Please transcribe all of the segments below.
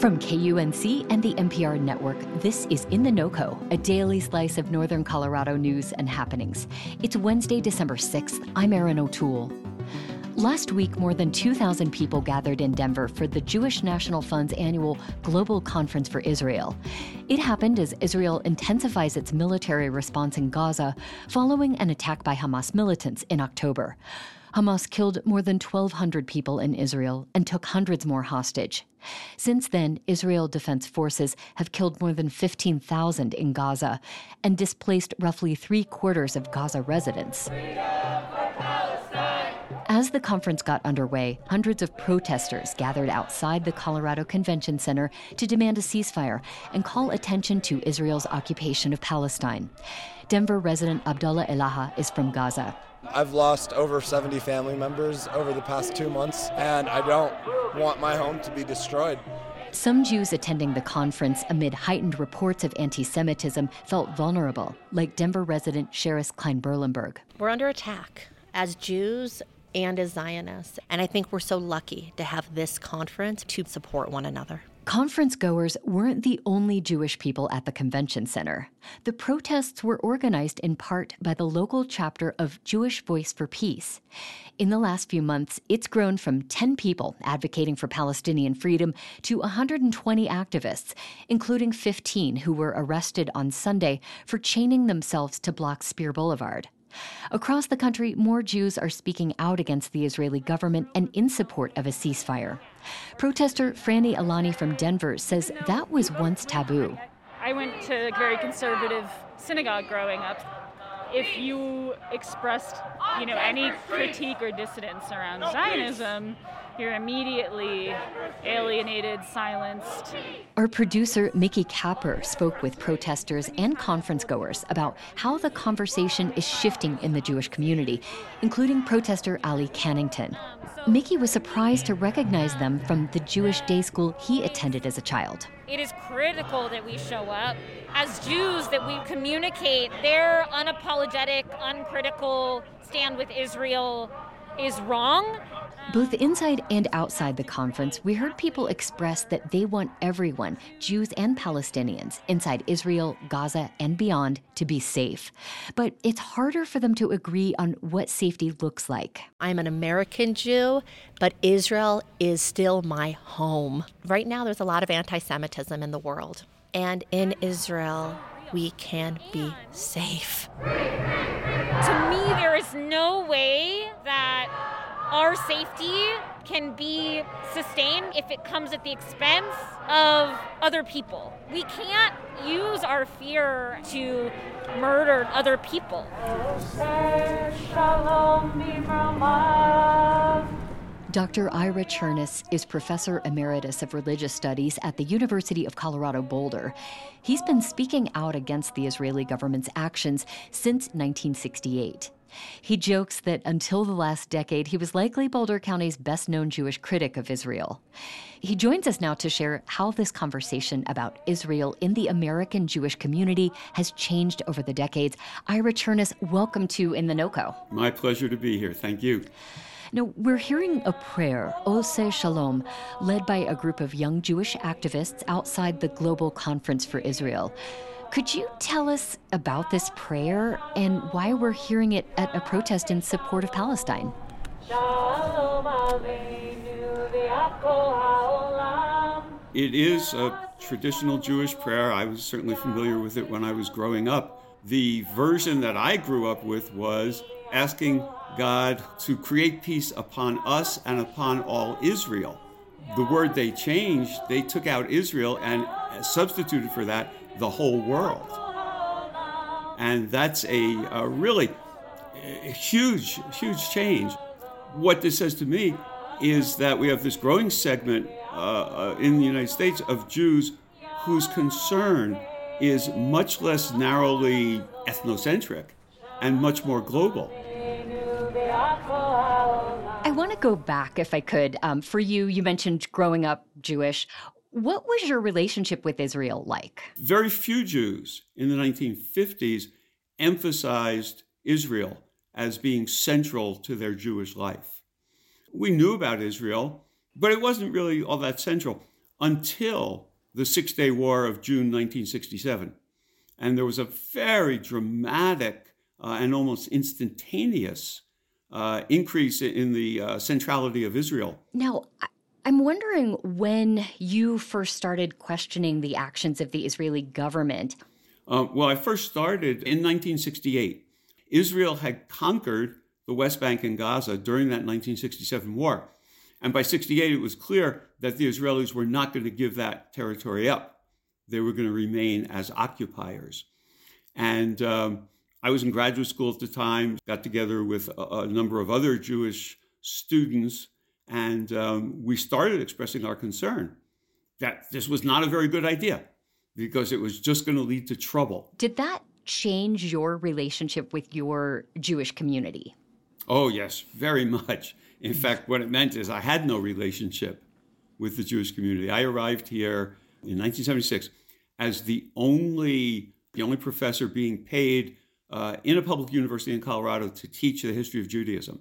From KUNC and the NPR network, this is In the NoCo, a daily slice of Northern Colorado news and happenings. It's Wednesday, December 6th. I'm Erin O'Toole. Last week, more than 2,000 people gathered in Denver for the Jewish National Fund's annual Global Conference for Israel. It happened as Israel intensifies its military response in Gaza following an attack by Hamas militants in October. Hamas killed more than 1,200 people in Israel and took hundreds more hostage. Since then, Israel Defense Forces have killed more than 15,000 in Gaza and displaced roughly three quarters of Gaza residents. As the conference got underway, hundreds of protesters gathered outside the Colorado Convention Center to demand a ceasefire and call attention to Israel's occupation of Palestine. Denver resident Abdullah Elagha is from Gaza. I've lost over 70 family members over the past two months, and I don't want my home to be destroyed. Some Jews attending the conference amid heightened reports of anti Semitism felt vulnerable, like Denver resident Cheris Kline Berlinberg. We're under attack. As Jews, and as Zionists. And I think we're so lucky to have this conference to support one another. Conference goers weren't the only Jewish people at the convention center. The protests were organized in part by the local chapter of Jewish Voice for Peace. In the last few months, it's grown from 10 people advocating for Palestinian freedom to 120 activists, including 15 who were arrested on Sunday for chaining themselves to block Speer Boulevard. Across the country, more Jews are speaking out against the Israeli government and in support of a ceasefire. Protester Franny Alani from Denver says that was once taboo. I went to a very conservative synagogue growing up. If you expressed, you know, any critique or dissidence around Zionism, you're immediately alienated, silenced. Our producer, Mickey Capper, spoke with protesters and conference goers about how the conversation is shifting in the Jewish community, including protester Ali Cannington. Mickey was surprised to recognize them from the Jewish day school he attended as a child. It is critical that we show up as Jews, that we communicate their unapologetic, uncritical stand with Israel is wrong both inside and outside the conference, we heard people express that they want everyone, Jews and Palestinians, inside Israel, Gaza, and beyond, to be safe. But it's harder for them to agree on what safety looks like. I'm an American Jew, but Israel is still my home. Right now, there's a lot of anti Semitism in the world. And in Israel, we can be safe. To me, there is no way that our safety can be sustained if it comes at the expense of other people. We can't use our fear to murder other people. Dr. Ira Chernus is professor emeritus of religious studies at the University of Colorado Boulder. He's been speaking out against the Israeli government's actions since 1968. He jokes that until the last decade, he was likely Boulder County's best known Jewish critic of Israel. He joins us now to share how this conversation about Israel in the American Jewish community has changed over the decades. Ira Chernus, welcome to In the NoCo. My pleasure to be here. Thank you. Now, we're hearing a prayer, Oseh Shalom, led by a group of young Jewish activists outside the Global Conference for Israel. Could you tell us about this prayer and why we're hearing it at a protest in support of Palestine? It is a traditional Jewish prayer. I was certainly familiar with it when I was growing up. The version that I grew up with was asking God to create peace upon us and upon all Israel. The word they changed, they took out Israel and substituted for that the whole world. And that's a, a really huge, huge change. What this says to me is that we have this growing segment uh, uh, in the United States of Jews whose concern is much less narrowly ethnocentric and much more global. I want to go back, if I could. Um, for you, you mentioned growing up Jewish. What was your relationship with Israel like? Very few Jews in the 1950s emphasized Israel as being central to their Jewish life. We knew about Israel, but it wasn't really all that central until the Six Day War of June 1967. And there was a very dramatic uh, and almost instantaneous uh, increase in the uh, centrality of Israel. Now, I'm wondering when you first started questioning the actions of the Israeli government. Uh, well, I first started in 1968. Israel had conquered the West Bank and Gaza during that 1967 war. And by 68, it was clear that the Israelis were not going to give that territory up. They were going to remain as occupiers. And um, I was in graduate school at the time, got together with a, a number of other Jewish students, and um, we started expressing our concern that this was not a very good idea because it was just going to lead to trouble. Did that change your relationship with your Jewish community? Oh, yes, very much. In fact, what it meant is I had no relationship with the Jewish community. I arrived here in 1976 as the only the only professor being paid uh, in a public university in Colorado to teach the history of Judaism.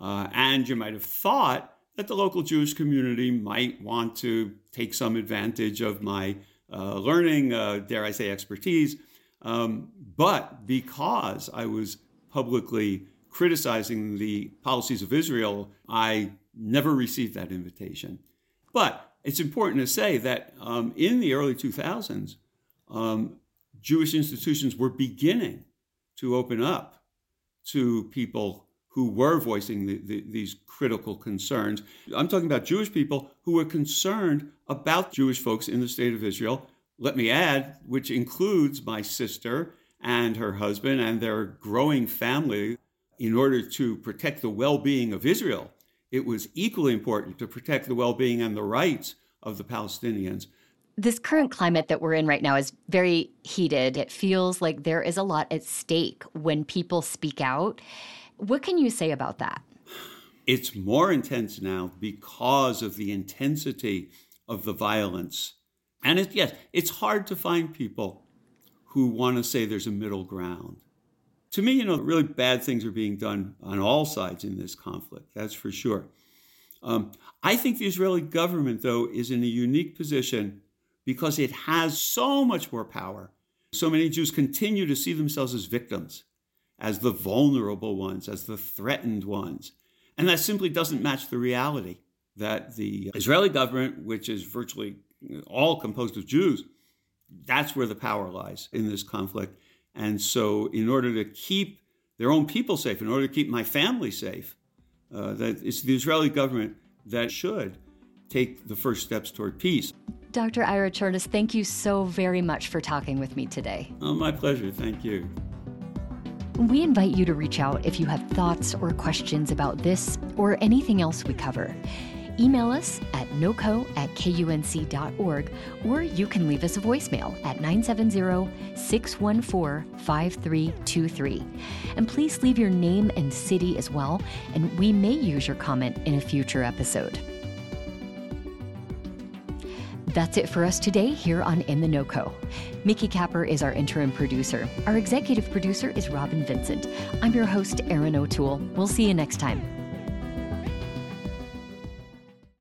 Uh, and you might have thought that the local Jewish community might want to take some advantage of my uh, learning, uh, dare I say, expertise. Um, but because I was publicly criticizing the policies of Israel, I never received that invitation. But it's important to say that um, in the early 2000s, um, Jewish institutions were beginning to open up to people who were voicing the, the, these critical concerns. I'm talking about Jewish people who were concerned about Jewish folks in the state of Israel. Let me add, which includes my sister and her husband and their growing family. In order to protect the well being of Israel, it was equally important to protect the well being and the rights of the Palestinians this current climate that we're in right now is very heated. It feels like there is a lot at stake when people speak out. What can you say about that? It's more intense now because of the intensity of the violence. And it, yes, it's hard to find people who want to say there's a middle ground. To me, you know, really bad things are being done on all sides in this conflict, that's for sure. Um, I think the Israeli government, though, is in a unique position because it has so much more power. So many Jews continue to see themselves as victims, as the vulnerable ones, as the threatened ones. And that simply doesn't match the reality that the Israeli government, which is virtually all composed of Jews, that's where the power lies in this conflict. And so, in order to keep their own people safe, in order to keep my family safe, uh, that it's the Israeli government that should take the first steps toward peace. Dr. Ira Chernus, thank you so very much for talking with me today. Oh, my pleasure. Thank you. We invite you to reach out if you have thoughts or questions about this or anything else we cover. Email us at noco at kunc.org or you can leave us a voicemail at 970 614 5323. And please leave your name and city as well, and we may use your comment in a future episode. That's it for us today here on In the NoCo. Mickey Capper is our interim producer. Our executive producer is Robin Vincent. I'm your host, Erin O'Toole. We'll see you next time.